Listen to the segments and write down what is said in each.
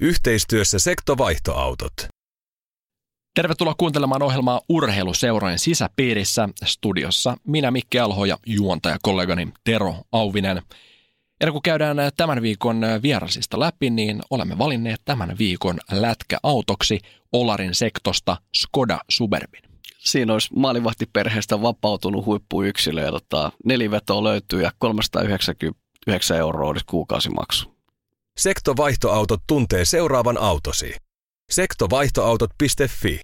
Yhteistyössä sektovaihtoautot. Tervetuloa kuuntelemaan ohjelmaa Urheiluseurojen sisäpiirissä. Studiossa minä Mikki Alho ja juontajakollegani Tero Auvinen. Ennen kuin käydään tämän viikon vierasista läpi, niin olemme valinneet tämän viikon lätkäautoksi Olarin sektosta Skoda Superbin. Siinä olisi maalivahtiperheestä vapautunut huippuyksilö ja tota, nelivetoa löytyy ja 399 euroa olisi kuukausimaksu. Sektovaihtoautot tuntee seuraavan autosi. Sektovaihtoautot.fi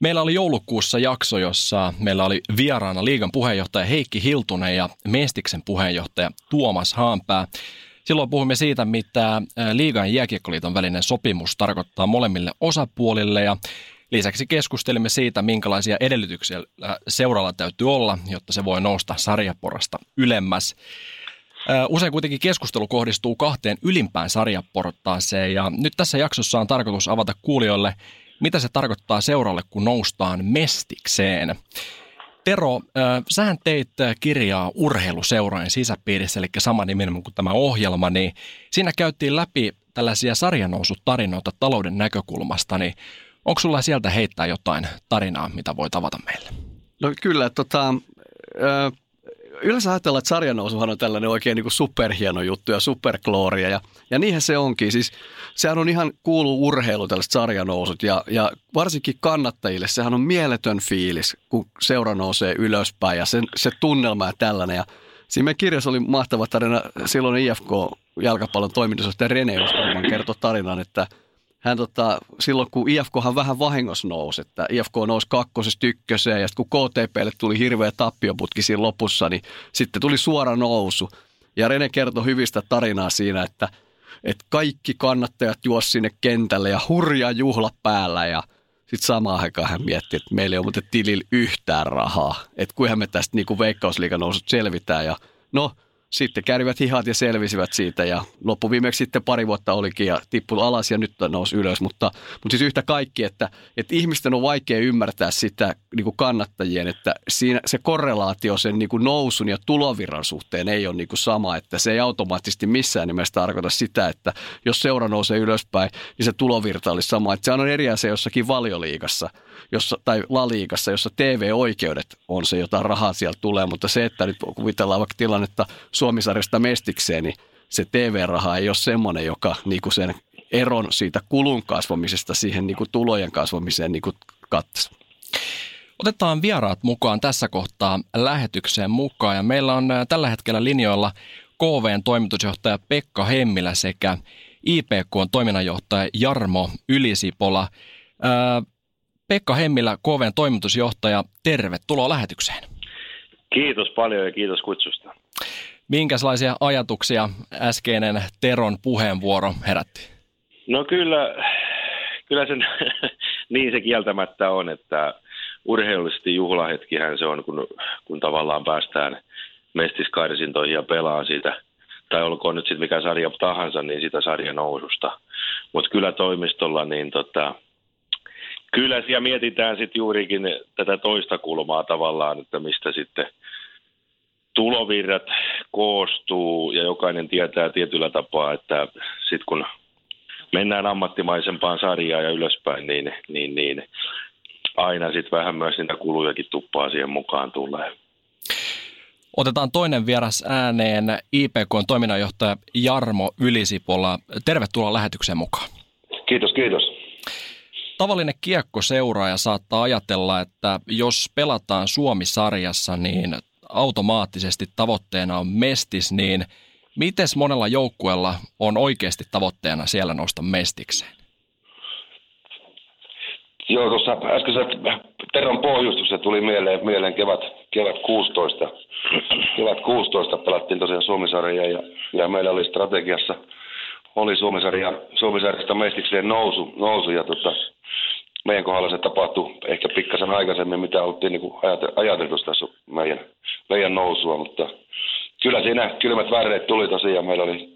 Meillä oli joulukuussa jakso, jossa meillä oli vieraana liigan puheenjohtaja Heikki Hiltunen ja Mestiksen puheenjohtaja Tuomas Haanpää. Silloin puhumme siitä, mitä liigan ja jääkiekkoliiton välinen sopimus tarkoittaa molemmille osapuolille ja lisäksi keskustelimme siitä, minkälaisia edellytyksiä seuralla täytyy olla, jotta se voi nousta sarjaporasta ylemmäs. Usein kuitenkin keskustelu kohdistuu kahteen ylimpään sarjaportaaseen ja nyt tässä jaksossa on tarkoitus avata kuulijoille, mitä se tarkoittaa seuralle, kun noustaan mestikseen. Tero, sähän teit kirjaa urheiluseurojen sisäpiirissä, eli sama niminen kuin tämä ohjelma, niin siinä käyttiin läpi tällaisia sarjanousutarinoita talouden näkökulmasta, niin onko sulla sieltä heittää jotain tarinaa, mitä voi tavata meille? No kyllä, tota, yleensä ajatellaan, että sarjanousuhan on tällainen oikein niin kuin superhieno juttu ja superklooria ja, ja niinhän se onkin. Siis sehän on ihan kuulu urheilu tällaiset sarjanousut ja, ja varsinkin kannattajille sehän on mieletön fiilis, kun seura nousee ylöspäin ja se, se tunnelma ja tällainen. Ja siinä meidän kirjassa oli mahtava tarina, silloin IFK jalkapallon toimitusjohtaja Rene Osterman kertoi tarinan, että – hän tota, silloin kun IFKhan vähän vahingossa nousi, että IFK nousi kakkosesta ykköseen ja sitten kun KTPlle tuli hirveä tappioputki siinä lopussa, niin sitten tuli suora nousu. Ja Rene kertoi hyvistä tarinaa siinä, että, että kaikki kannattajat juosi sinne kentälle ja hurja juhla päällä ja sitten samaan aikaan hän mietti, että meillä ei ole muuten tilillä yhtään rahaa. Että kuinka me tästä niin veikkausliikan nousut selvitään ja no – sitten kärvivät hihat ja selvisivät siitä ja loppuviimeksi sitten pari vuotta olikin ja tippui alas ja nyt nousi ylös. Mutta, mutta siis yhtä kaikki, että, että ihmisten on vaikea ymmärtää sitä niin kuin kannattajien, että siinä se korrelaatio sen niin kuin nousun ja tulovirran suhteen ei ole niin kuin sama, että se ei automaattisesti missään nimessä tarkoita sitä, että jos seura nousee ylöspäin, niin se tulovirta olisi sama. Että se on eri asia jossakin valioliigassa jossa, tai laliikassa, jossa TV-oikeudet on se, jota rahaa sieltä tulee, mutta se, että nyt kuvitellaan vaikka tilannetta Suomisarjasta mestikseen, niin se TV-raha ei ole semmoinen, joka niin kuin sen eron siitä kulun kasvamisesta siihen niin kuin tulojen kasvamiseen niin kuin kattaisi. Otetaan vieraat mukaan tässä kohtaa lähetykseen mukaan ja meillä on äh, tällä hetkellä linjoilla KVn toimitusjohtaja Pekka Hemmilä sekä IPK toiminnanjohtaja Jarmo Ylisipola. Äh, Pekka Hemmilä, KVn toimitusjohtaja, tervetuloa lähetykseen. Kiitos paljon ja kiitos kutsusta. Minkälaisia ajatuksia äskeinen Teron puheenvuoro herätti? No kyllä, kyllä sen niin se kieltämättä on, että urheilullisesti juhlahetkihän se on, kun, kun tavallaan päästään mestiskarsintoihin ja pelaa siitä, tai olkoon nyt sitten mikä sarja tahansa, niin sitä sarjan noususta. Mutta kyllä toimistolla niin tota, Kyllä siellä mietitään sitten juurikin tätä toista kulmaa tavallaan, että mistä sitten tulovirrat koostuu ja jokainen tietää tietyllä tapaa, että sitten kun mennään ammattimaisempaan sarjaan ja ylöspäin, niin, niin, niin aina sitten vähän myös niitä kulujakin tuppaa siihen mukaan tulee. Otetaan toinen vieras ääneen, IPK toiminnanjohtaja Jarmo Ylisipola. Tervetuloa lähetykseen mukaan. Kiitos, kiitos tavallinen kiekkoseuraaja saattaa ajatella, että jos pelataan Suomi-sarjassa, niin automaattisesti tavoitteena on mestis, niin miten monella joukkueella on oikeasti tavoitteena siellä nousta mestikseen? Joo, tuossa äskeisessä Teron pohjustuksessa tuli mieleen, mieleen kevät, kevät 16. Kevät 16 pelattiin tosiaan Suomisarja ja, ja meillä oli strategiassa oli Suomisarja, Suomisarjasta mestikseen nousu, nousu ja tota, meidän kohdalla se tapahtui ehkä pikkasen aikaisemmin, mitä oltiin niin ajateltu tässä meidän, meidän nousua, mutta kyllä siinä kylmät väreet tuli tosiaan. Meillä oli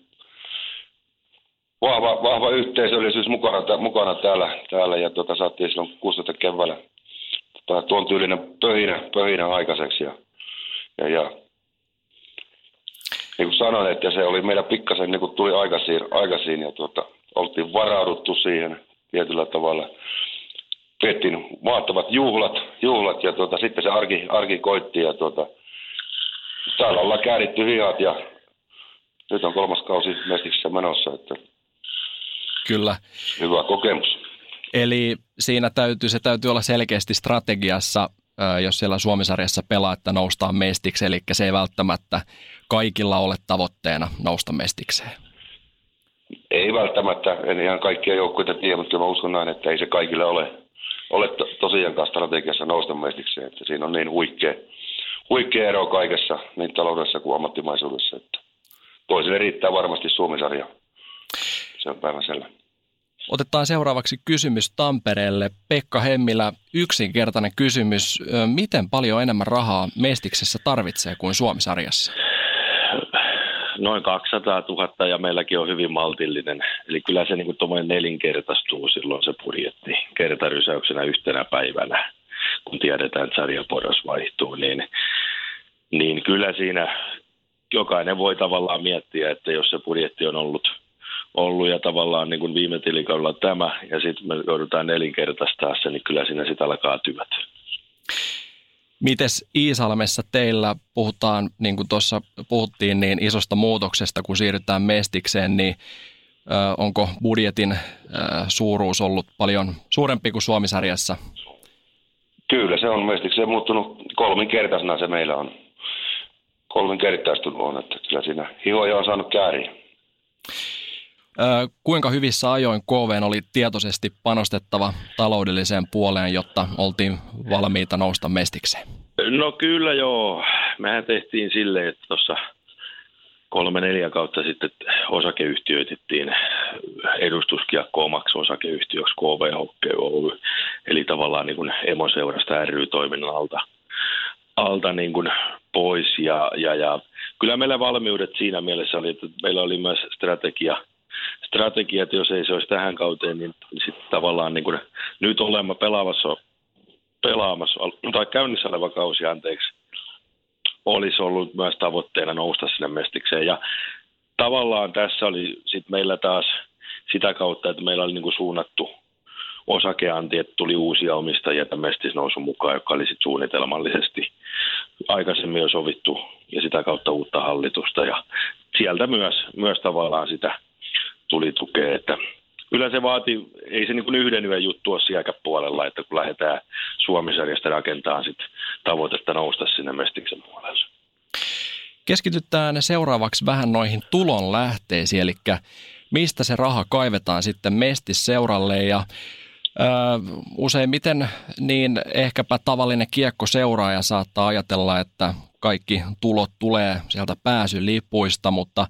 vahva, vahva yhteisöllisyys mukana, mukana täällä, täällä ja tuota, saatiin silloin 16 keväällä tota, tuon tyylinen pöhinä, pöhinä aikaiseksi. Ja, ja, ja niin kuin sanoin, että se oli meillä pikkasen niin kuin tuli aikaisin, aikaisin ja tuota, oltiin varauduttu siihen tietyllä tavalla. Piettiin maatavat juhlat, juhlat ja tuota, sitten se arki, arki koitti ja tuota, täällä ollaan kääritty hihat ja nyt on kolmas kausi mestiksessä menossa, että Kyllä. Hyvä kokemus. Eli siinä täytyy, se täytyy olla selkeästi strategiassa, jos siellä Suomisarjassa pelaa, että noustaan mestiksi, eli se ei välttämättä kaikilla ole tavoitteena nousta mestikseen. Ei välttämättä, en ihan kaikkia joukkueita tiedä, mutta mä uskon näin, että ei se kaikille ole, ole to, tosiaankaan strategiassa nousta mestikseen. Että siinä on niin huikea, huikea ero kaikessa, niin taloudessa kuin ammattimaisuudessa. Että toisille riittää varmasti Suomisarja. Se on päivänselvä. Otetaan seuraavaksi kysymys Tampereelle. Pekka Hemmilä, yksinkertainen kysymys. Miten paljon enemmän rahaa Mestiksessä tarvitsee kuin Suomisarjassa? Noin 200 000 ja meilläkin on hyvin maltillinen. Eli kyllä se niin kuin nelinkertaistuu silloin se budjetti kertarysäyksenä yhtenä päivänä, kun tiedetään, että sarjaporras vaihtuu. Niin, niin kyllä siinä jokainen voi tavallaan miettiä, että jos se budjetti on ollut – ollut ja tavallaan niin kuin viime tilikaudella tämä ja sitten me joudutaan nelinkertaistaa se, niin kyllä siinä sitten alkaa työt. Mites Iisalmessa teillä puhutaan, niin kuin tuossa puhuttiin, niin isosta muutoksesta, kun siirrytään mestikseen, niin ö, onko budjetin ö, suuruus ollut paljon suurempi kuin Suomisarjassa? Kyllä, se on mestikseen muuttunut kolminkertaisena se meillä on. Kolminkertaistunut on, että kyllä siinä hihoja on saanut kääriä. Kuinka hyvissä ajoin KV oli tietoisesti panostettava taloudelliseen puoleen, jotta oltiin valmiita nousta mestikseen? No kyllä joo. Mehän tehtiin silleen, että tuossa kolme neljä kautta sitten osakeyhtiöitettiin edustuskiekko omaksi osakeyhtiöksi KV Hockey Oy. Eli tavallaan niin kuin emoseurasta ry-toiminnan alta, alta niin kuin pois. Ja, ja, ja kyllä meillä valmiudet siinä mielessä oli, että meillä oli myös strategia – strategia, että jos ei se olisi tähän kauteen, niin sitten tavallaan niin kuin nyt olemme pelaamassa, pelaamassa, tai käynnissä oleva kausi, anteeksi, olisi ollut myös tavoitteena nousta sinne mestikseen. Ja tavallaan tässä oli sitten meillä taas sitä kautta, että meillä oli niin kuin suunnattu osakeanti, että tuli uusia omistajia tämän mestisnousun mukaan, joka oli sitten suunnitelmallisesti aikaisemmin jo sovittu ja sitä kautta uutta hallitusta. Ja sieltä myös, myös tavallaan sitä tuli tukea, että kyllä se vaati, ei se niin yhden yön juttu ole puolella, että kun lähdetään Suomisarjasta rakentamaan sit tavoitetta nousta sinne Mestiksen puolelle. Keskitytään seuraavaksi vähän noihin tulon lähteisiin, eli mistä se raha kaivetaan sitten Mestis seuralle ja useimmiten niin ehkäpä tavallinen kiekko seuraaja saattaa ajatella, että kaikki tulot tulee sieltä pääsylipuista, mutta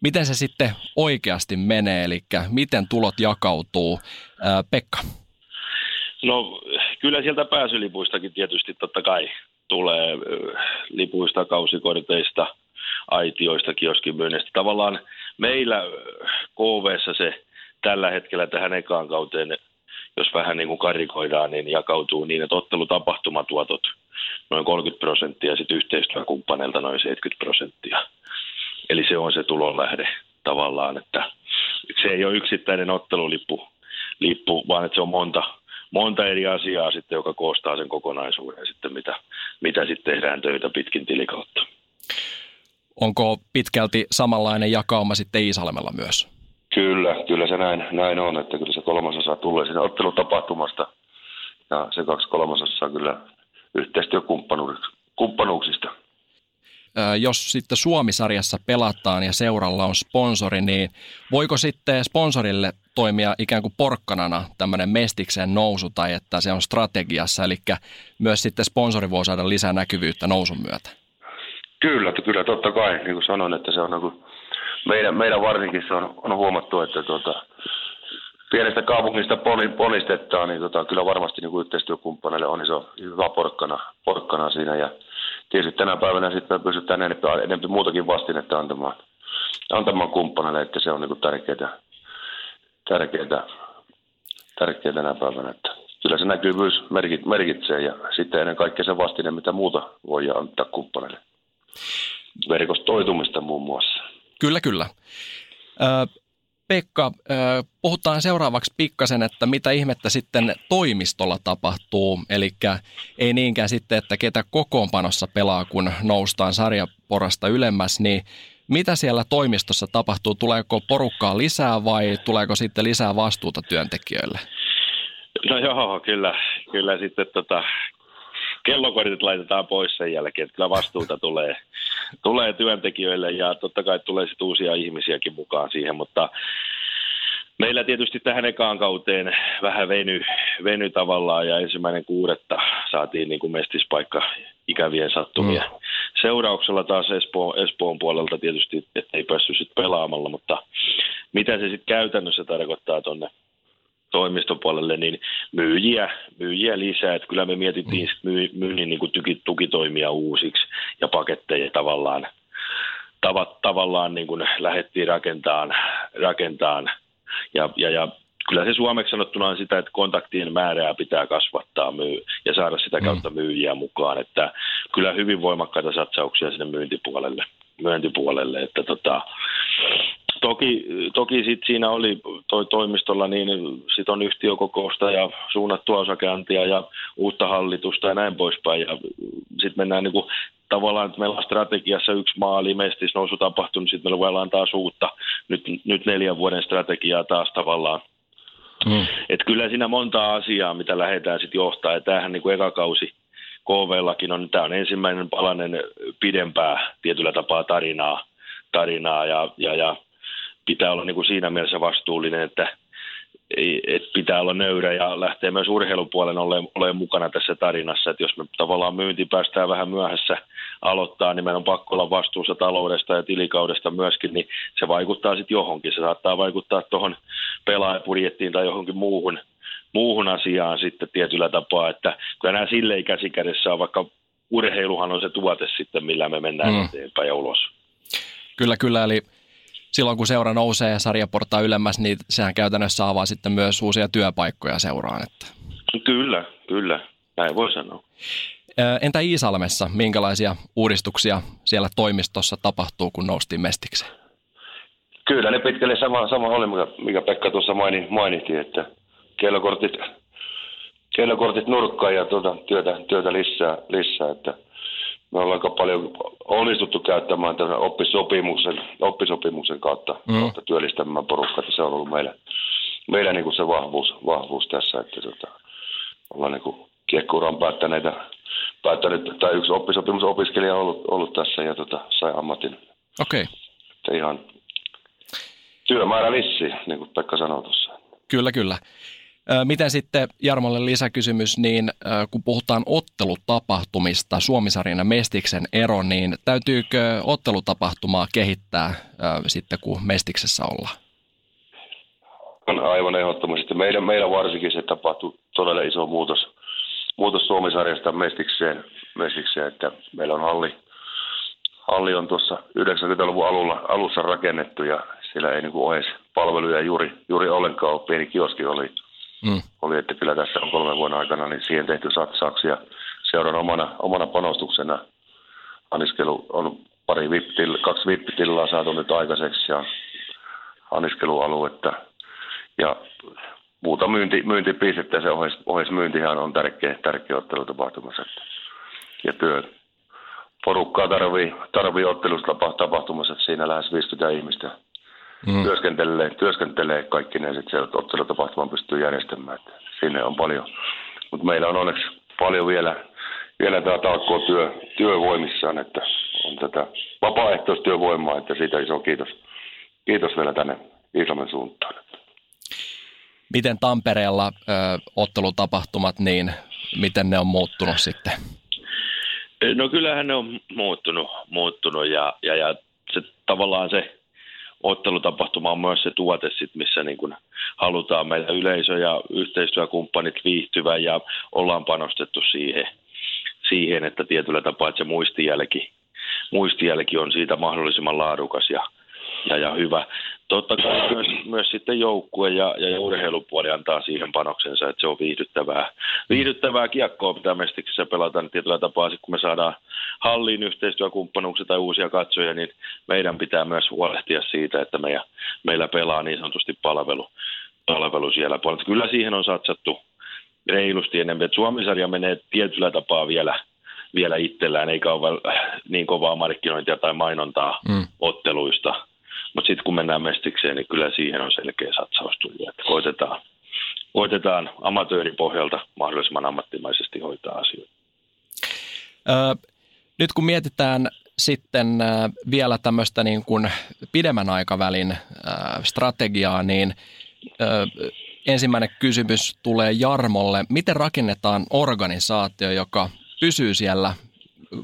Miten se sitten oikeasti menee, eli miten tulot jakautuu? Pekka. No kyllä sieltä pääsylipuistakin tietysti totta kai tulee lipuista, kausikorteista, aitioista, kioskimyynnistä. Tavallaan meillä kv se tällä hetkellä tähän ekaan kauteen, jos vähän niin kuin karikoidaan, niin jakautuu niin, että ottelutapahtumatuotot noin 30 prosenttia ja sitten yhteistyökumppaneilta noin 70 prosenttia. Eli se on se tulonlähde tavallaan, että se ei ole yksittäinen ottelulippu, lippu, vaan että se on monta, monta eri asiaa sitten, joka koostaa sen kokonaisuuden sitten, mitä, mitä sitten tehdään töitä pitkin tilikautta. Onko pitkälti samanlainen jakauma sitten Iisalmella myös? Kyllä, kyllä se näin, näin on, että kyllä se kolmasosa tulee siinä ottelutapahtumasta ja se kaksi kolmasosaa kyllä yhteistyökumppanuuksista jos sitten Suomisarjassa pelataan ja seuralla on sponsori, niin voiko sitten sponsorille toimia ikään kuin porkkanana tämmöinen mestiksen nousu tai että se on strategiassa, eli myös sitten sponsori voi saada lisää näkyvyyttä nousun myötä? Kyllä, kyllä totta kai, niin kuin sanoin, että se on niin kuin meidän, meidän varsinkin se on, on huomattu, että tuota, pienestä kaupungista ponistetaan, niin tota, kyllä varmasti niin yhteistyökumppaneille on iso hyvä porkkana, porkkana siinä. Ja tietysti tänä päivänä sitten pystytään enemmän, enemmän muutakin vastinetta antamaan, antamaan kumppaneille, että se on niin tärkeää, tärkeää, tärkeää tänä päivänä. Että kyllä se näkyvyys merkit, merkitsee ja sitten ennen kaikkea se vastine, mitä muuta voi antaa kumppaneille. Verkostoitumista muun muassa. Kyllä, kyllä. Pekka, puhutaan seuraavaksi pikkasen, että mitä ihmettä sitten toimistolla tapahtuu, eli ei niinkään sitten, että ketä kokoonpanossa pelaa, kun noustaan sarjaporasta ylemmäs, niin mitä siellä toimistossa tapahtuu? Tuleeko porukkaa lisää vai tuleeko sitten lisää vastuuta työntekijöille? No joo, kyllä, kyllä sitten tota, kellokortit laitetaan pois sen jälkeen, että kyllä vastuuta tulee, tulee työntekijöille ja totta kai tulee sitten uusia ihmisiäkin mukaan siihen, mutta Meillä tietysti tähän ekaan kauteen vähän veny, veny tavallaan ja ensimmäinen kuudetta saatiin niin kuin mestispaikka ikävien sattumia. Mm. Seurauksella taas Espoon, Espoon puolelta tietysti, että ei päässyt sitten pelaamalla, mutta mitä se sitten käytännössä tarkoittaa tuonne toimiston puolelle, niin myyjiä, myyjiä lisää. Että kyllä me mietittiin mm. myy, myynnin niin kuin tuki, tukitoimia uusiksi ja paketteja tavallaan, tavat, tavallaan niin kuin lähdettiin rakentamaan, rakentamaan ja, ja, ja kyllä se suomeksi sanottuna on sitä, että kontaktien määrää pitää kasvattaa myy- ja saada sitä mm. kautta myyjiä mukaan. Että kyllä hyvin voimakkaita satsauksia sinne myyntipuolelle. myyntipuolelle että tota, Toki, toki sit siinä oli toi toimistolla, niin sit on yhtiökokousta ja suunnattua osakääntiä ja uutta hallitusta ja näin poispäin. Ja sitten mennään niin kuin, tavallaan, että meillä on strategiassa yksi maali, mestis nousu tapahtunut, niin sitten meillä voi antaa uutta, nyt, nyt neljän vuoden strategiaa taas tavallaan. Mm. Et kyllä siinä monta asiaa, mitä lähdetään sitten johtaa, ja tämähän niin kuin eka kausi KV-lakin on, tämä on ensimmäinen palanen pidempää tietyllä tapaa tarinaa, tarinaa ja, ja, ja pitää olla niin kuin siinä mielessä vastuullinen, että että pitää olla nöyrä ja lähtee myös urheilupuolen olemaan ole mukana tässä tarinassa. Että jos me tavallaan myynti päästään vähän myöhässä aloittaa, niin meidän on pakko olla vastuussa taloudesta ja tilikaudesta myöskin, niin se vaikuttaa sitten johonkin. Se saattaa vaikuttaa tuohon pelaajapudjettiin tai johonkin muuhun, muuhun asiaan sitten tietyllä tapaa, että kyllä nämä silleen käsikädessä on, vaikka urheiluhan on se tuote sitten, millä me mennään mm. eteenpäin ja ulos. Kyllä, kyllä, eli silloin kun seura nousee sarjaportaa ylemmäs, niin sehän käytännössä avaa sitten myös uusia työpaikkoja seuraan. Että. Kyllä, kyllä. Näin voi sanoa. Entä Iisalmessa, minkälaisia uudistuksia siellä toimistossa tapahtuu, kun noustiin mestikseen? Kyllä, ne pitkälle sama, sama oli, mikä, mikä Pekka tuossa maini, mainittiin, että kellokortit, kellokortit nurkkaan ja tuota, työtä, työtä lisää, lisää, että me ollaan aika paljon onnistuttu käyttämään tämän oppisopimuksen, oppisopimuksen kautta, mm. kautta työllistämään porukkaa, että se on ollut meillä, meillä niin kuin se vahvuus, vahvuus tässä, että tota, ollaan niin kuin kiekkuuran päättäneitä, päättänyt, tai yksi oppisopimusopiskelija on ollut, ollut tässä ja tota, sai ammatin. Okei. Okay. ihan työmäärä lissi, niin kuin Pekka sanoi tuossa. Kyllä, kyllä. Miten sitten Jarmolle lisäkysymys, niin kun puhutaan ottelutapahtumista, Suomisarjan ja Mestiksen ero, niin täytyykö ottelutapahtumaa kehittää sitten, kun Mestiksessä ollaan? Aivan ehdottomasti. Meidän, meidän varsinkin se tapahtui todella iso muutos, muutos Suomisarjasta Mestikseen, Mestikseen, että meillä on halli, halli on tuossa 90-luvun alulla, alussa rakennettu ja siellä ei niin kuin palveluja juuri, juuri ollenkaan ole. Pieni kioski oli, mm. oli, että kyllä tässä on kolmen vuoden aikana niin siihen tehty satsauksia. Seuran omana, omana panostuksena anniskelu on pari vippitil, kaksi vippitillaa saatu nyt aikaiseksi ja anniskelualuetta. Ja muuta myynti, myyntipistettä, se ohjeis, ohjeismyyntihän on tärkeä, tärkeä ottelutapahtumassa. Ja työ, porukkaa tarvii, tarvii ottelutapahtumassa, että siinä lähes 50 ihmistä mm. työskentelee, työskentelee kaikki ne sitten siellä ottelutapahtuman pystyy järjestämään. Että sinne on paljon. Mutta meillä on onneksi paljon vielä, vielä tämä talkkoa työ, työvoimissaan, että on tätä vapaaehtoistyövoimaa, että siitä iso kiitos, kiitos vielä tänne Iisalmen suuntaan. Miten Tampereella ö, ottelutapahtumat, niin miten ne on muuttunut sitten? No kyllähän ne on muuttunut, muuttunut ja, ja, ja se, tavallaan se ottelutapahtuma on myös se tuote, sit, missä niin kuin halutaan meidän yleisö ja yhteistyökumppanit viihtyvän ja ollaan panostettu siihen, siihen että tietyllä tapaa että se muistijälki, muistijälki on siitä mahdollisimman laadukas ja, ja, ja hyvä totta kai myös, myös sitten joukkue ja, ja urheilupuoli antaa siihen panoksensa, että se on viihdyttävää. Viihdyttävää kiekkoa pitää Mestiksessä pelata niin tietyllä tapaa, kun me saadaan halliin yhteistyökumppanuuksia tai uusia katsoja, niin meidän pitää myös huolehtia siitä, että meidän, meillä pelaa niin sanotusti palvelu, palvelu siellä puolella. Kyllä siihen on satsattu reilusti enemmän, että Suomisarja menee tietyllä tapaa vielä, vielä itsellään, eikä ole niin kovaa markkinointia tai mainontaa mm. otteluista – mutta sitten kun mennään mestikseen, niin kyllä siihen on selkeä satsaus tullut, että koitetaan, koitetaan amatööripohjalta mahdollisimman ammattimaisesti hoitaa asioita. Öö, nyt kun mietitään sitten vielä tämmöistä niin kuin pidemmän aikavälin strategiaa, niin ensimmäinen kysymys tulee Jarmolle. Miten rakennetaan organisaatio, joka pysyy siellä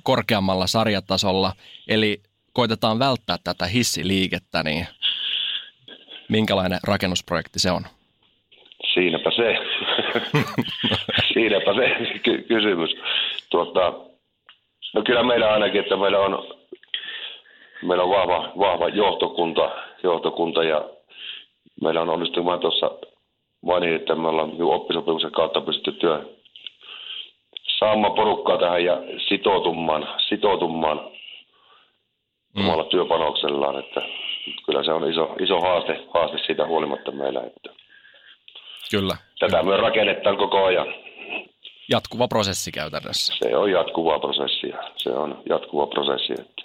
korkeammalla sarjatasolla, eli koitetaan välttää tätä hissiliikettä, niin minkälainen rakennusprojekti se on? Siinäpä se. Siinäpä se ky- kysymys. Tuota, no kyllä meillä ainakin, että meillä on, meillä on vahva, vahva johtokunta, johtokunta ja meillä on onnistunut tuossa mainitsin, että me ollaan niin oppisopimuksen kautta pystytty työ saamaan porukkaa tähän ja sitoutumaan, sitoutumaan mm. omalla työpanoksellaan, että kyllä se on iso, iso haaste, haaste siitä huolimatta meillä. Että kyllä. Tätä kyllä. me rakennetaan koko ajan. Jatkuva prosessi käytännössä. Se on jatkuva prosessi. Se on jatkuva prosessi. Että.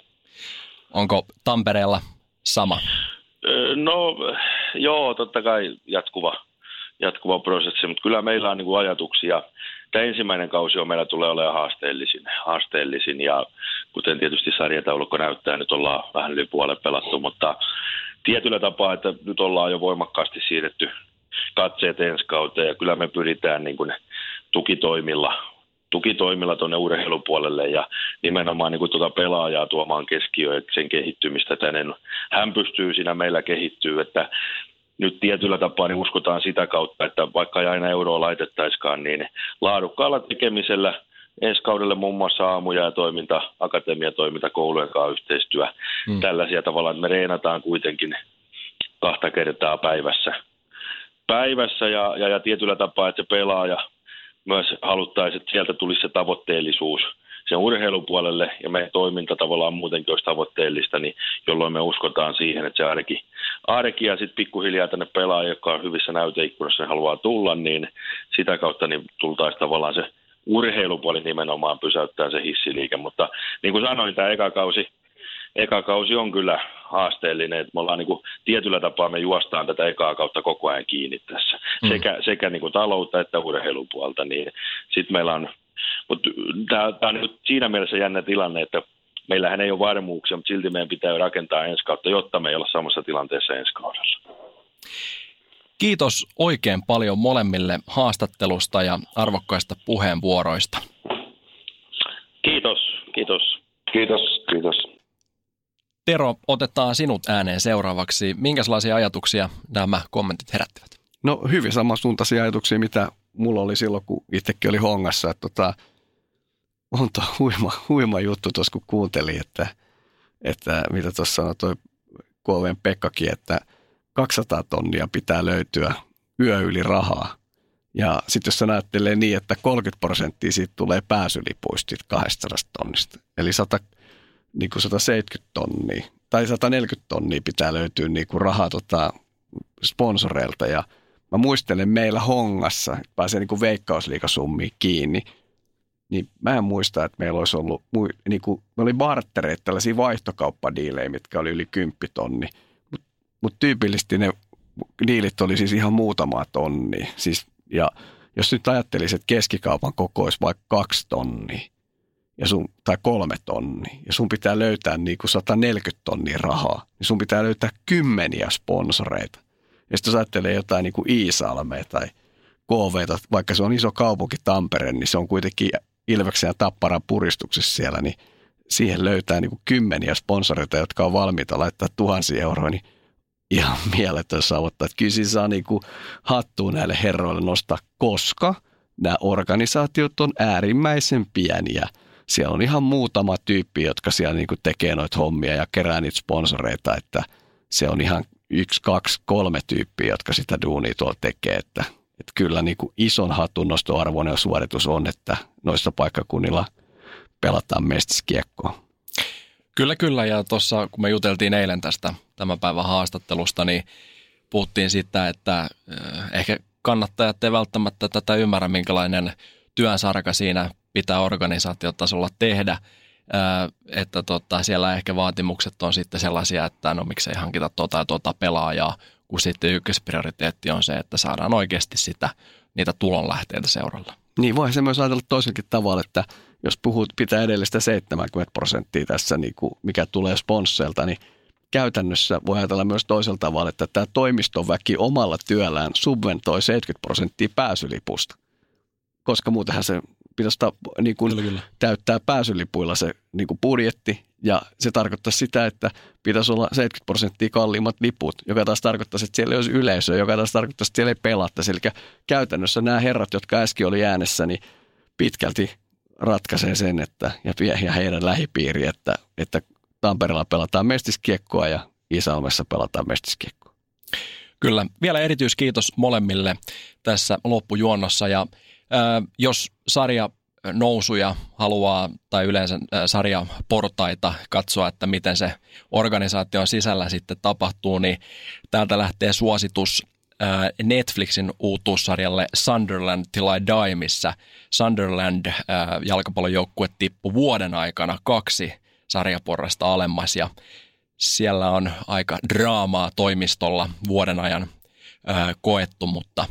Onko Tampereella sama? No joo, totta kai jatkuva, jatkuva prosessi, mutta kyllä meillä on niin kuin ajatuksia – Tämä ensimmäinen kausi on meillä tulee olemaan haasteellisin, haasteellisin ja kuten tietysti sarjataulukko näyttää, nyt ollaan vähän yli puolen pelattu, mutta tietyllä tapaa, että nyt ollaan jo voimakkaasti siirretty katseet ensi kauteen ja kyllä me pyritään niin kuin tukitoimilla tukitoimilla tuonne urheilupuolelle ja nimenomaan niin kuin tuota pelaajaa tuomaan keskiöön sen kehittymistä, että hänen, hän pystyy siinä meillä kehittyä, että nyt tietyllä tapaa niin uskotaan sitä kautta, että vaikka ei aina euroa laitettaiskaan, niin laadukkaalla tekemisellä ensi kaudelle muun muassa aamuja ja toiminta, akatemiatoiminta, koulujen kanssa yhteistyö. Hmm. Tällaisia tavalla, että me reenataan kuitenkin kahta kertaa päivässä. Päivässä ja, ja, ja tietyllä tapaa, että se pelaaja myös haluttaisiin, että sieltä tulisi se tavoitteellisuus – sen urheilupuolelle ja meidän toiminta tavallaan muutenkin olisi tavoitteellista, niin jolloin me uskotaan siihen, että se arki, arki ja sitten pikkuhiljaa tänne pelaaja, joka on hyvissä näyteikkunassa haluaa tulla, niin sitä kautta niin tultaisiin tavallaan se urheilupuoli nimenomaan pysäyttää se hissiliike. Mutta niin kuin sanoin, tämä eka kausi, eka kausi on kyllä haasteellinen, että me ollaan niin kuin, tietyllä tapaa me juostaan tätä ekaa kautta koko ajan kiinni tässä, mm. sekä, sekä niin kuin taloutta että urheilupuolta, niin sitten meillä on mutta tämä on nyt siinä mielessä jännä tilanne, että meillähän ei ole varmuuksia, mutta silti meidän pitää rakentaa ensi kautta, jotta me ei olla samassa tilanteessa ensi kaudella. Kiitos oikein paljon molemmille haastattelusta ja arvokkaista puheenvuoroista. Kiitos, kiitos. Kiitos, kiitos. Tero, otetaan sinut ääneen seuraavaksi. Minkälaisia ajatuksia nämä kommentit herättivät? No hyvin samansuuntaisia ajatuksia, mitä mulla oli silloin, kun itsekin oli hongassa, että tota, on tuo huima, huima juttu tuossa, kun kuuntelin, että, että mitä tuossa sanoi toi KVn Pekkakin, että 200 tonnia pitää löytyä yö yli rahaa. Ja sitten jos ajattelee niin, että 30 prosenttia siitä tulee pääsylipuista 200 tonnista, eli 100, niin kuin 170 tonnia tai 140 tonnia pitää löytyä niin kuin rahaa tota, sponsoreilta. Ja – mä muistelen meillä Hongassa, pääsee niin veikkausliikasummiin kiinni, niin mä en muista, että meillä olisi ollut, niin kuin, me oli bartereita, tällaisia vaihtokauppadiilejä, mitkä oli yli 10 tonni, mutta mut tyypillisesti ne diilit oli siis ihan muutama tonni. Siis, ja jos nyt ajattelisit, että keskikaupan koko olisi vaikka kaksi tonnia, ja sun, tai kolme tonnia, ja sun pitää löytää niin kuin 140 tonnia rahaa, niin sun pitää löytää kymmeniä sponsoreita. Ja sitten jos ajattelee jotain niin kuin Iisalmea tai KV, vaikka se on iso kaupunki Tampere, niin se on kuitenkin Ilveksen ja Tapparan puristuksessa siellä, niin siihen löytää niin kuin kymmeniä sponsoreita, jotka on valmiita laittaa tuhansia euroa, niin ihan mieletön. Että kyllä siinä saa niin kuin hattuun näille herroille nostaa, koska nämä organisaatiot on äärimmäisen pieniä. Siellä on ihan muutama tyyppi, jotka siellä niin kuin tekee noita hommia ja kerää niitä sponsoreita, että se on ihan yksi, kaksi, kolme tyyppiä, jotka sitä duunia tuolla tekee, että, että kyllä niin kuin ison hatunnostoarvoinen suoritus on, että noissa paikkakunnilla pelataan mestiskiekkoa. Kyllä, kyllä. Ja tuossa, kun me juteltiin eilen tästä tämän päivän haastattelusta, niin puhuttiin siitä, että ehkä kannattajat ei välttämättä tätä ymmärrä, minkälainen työnsarka siinä pitää organisaatiotasolla tehdä. Että tota, siellä ehkä vaatimukset on sitten sellaisia, että no miksei hankita tuota ja tuota pelaajaa, kun sitten ykkösprioriteetti on se, että saadaan oikeasti sitä, niitä tulonlähteitä seuralla. Niin, voi se myös ajatella toisenkin tavalla, että jos puhut, pitää edellistä 70 prosenttia tässä, niin kuin mikä tulee sponsseilta, niin käytännössä voi ajatella myös toisella tavalla, että tämä toimistoväki omalla työllään subventoi 70 prosenttia pääsylipusta. Koska muutenhan se pitäisi niin kuin kyllä, kyllä. täyttää pääsylipuilla se niin kuin budjetti, ja se tarkoittaa sitä, että pitäisi olla 70 prosenttia kalliimmat liput, joka taas tarkoittaa, että siellä ei olisi yleisöä, joka taas tarkoittaa, että siellä ei pelattaisi. Eli käytännössä nämä herrat, jotka äsken oli äänessä, niin pitkälti ratkaisee sen, että, ja, ja heidän lähipiiri, että, että Tampereella pelataan mestiskiekkoa ja Isalmessa pelataan mestiskiekkoa. Kyllä. Vielä erityiskiitos molemmille tässä loppujuonnossa ja ää, jos sarja nousuja haluaa tai yleensä sarjaportaita katsoa, että miten se organisaation sisällä sitten tapahtuu, niin täältä lähtee suositus Netflixin uutuussarjalle Sunderland Till I Die, missä Sunderland jalkapallojoukkue tippui vuoden aikana kaksi sarjaporrasta alemmas ja siellä on aika draamaa toimistolla vuoden ajan koettu, mutta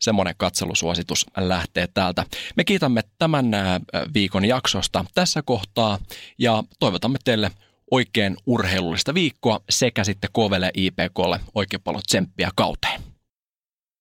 semmoinen katselusuositus lähtee täältä. Me kiitämme tämän viikon jaksosta tässä kohtaa ja toivotamme teille oikein urheilullista viikkoa sekä sitten Kovelle IPKlle oikein paljon tsemppiä kauteen.